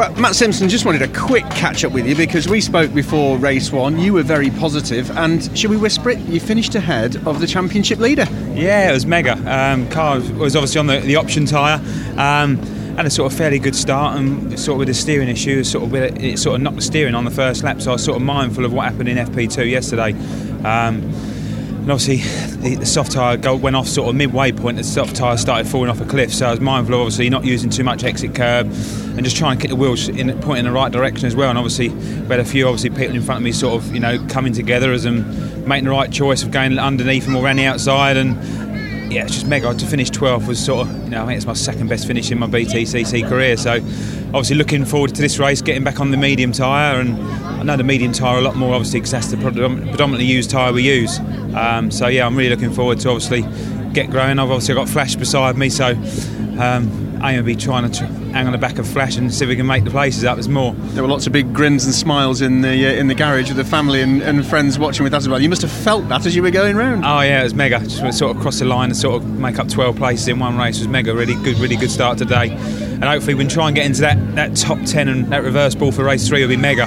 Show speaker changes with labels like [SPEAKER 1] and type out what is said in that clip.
[SPEAKER 1] Well, Matt Simpson, just wanted a quick catch up with you because we spoke before race one. You were very positive, and should we whisper it? You finished ahead of the championship leader.
[SPEAKER 2] Yeah, it was mega. Um, car was obviously on the, the option tyre. Um, had a sort of fairly good start and sort of with the steering issue, sort of with it, it sort of knocked the steering on the first lap. So I was sort of mindful of what happened in FP2 yesterday. Um, and obviously the, the soft tyre went off sort of midway point. The soft tyre started falling off a cliff, so I was mindful of obviously not using too much exit curb and just trying to keep the wheels in point in the right direction as well. And obviously we had a few obviously people in front of me sort of you know coming together as and making the right choice of going underneath them or the outside and yeah, it's just mega. To finish 12th was sort of, you know, I think it's my second best finish in my BTCC career. So, obviously, looking forward to this race, getting back on the medium tyre. And I know the medium tyre a lot more, obviously, because that's the predominantly used tyre we use. Um, so, yeah, I'm really looking forward to obviously get growing. I've obviously got Flash beside me, so um, I'm going to be trying to hang on the back of Flash and see if we can make the places up. There's more.
[SPEAKER 1] There were lots of big grins and smiles in the uh, in the garage with the family and, and, friends watching with us as well. You must have felt that as you were going round.
[SPEAKER 2] Oh yeah, it was mega. Just sort of cross the line and sort of make up 12 places in one race it was mega. Really good, really good start today. And hopefully we can try and get into that, that top 10 and that reverse ball for race three will be mega.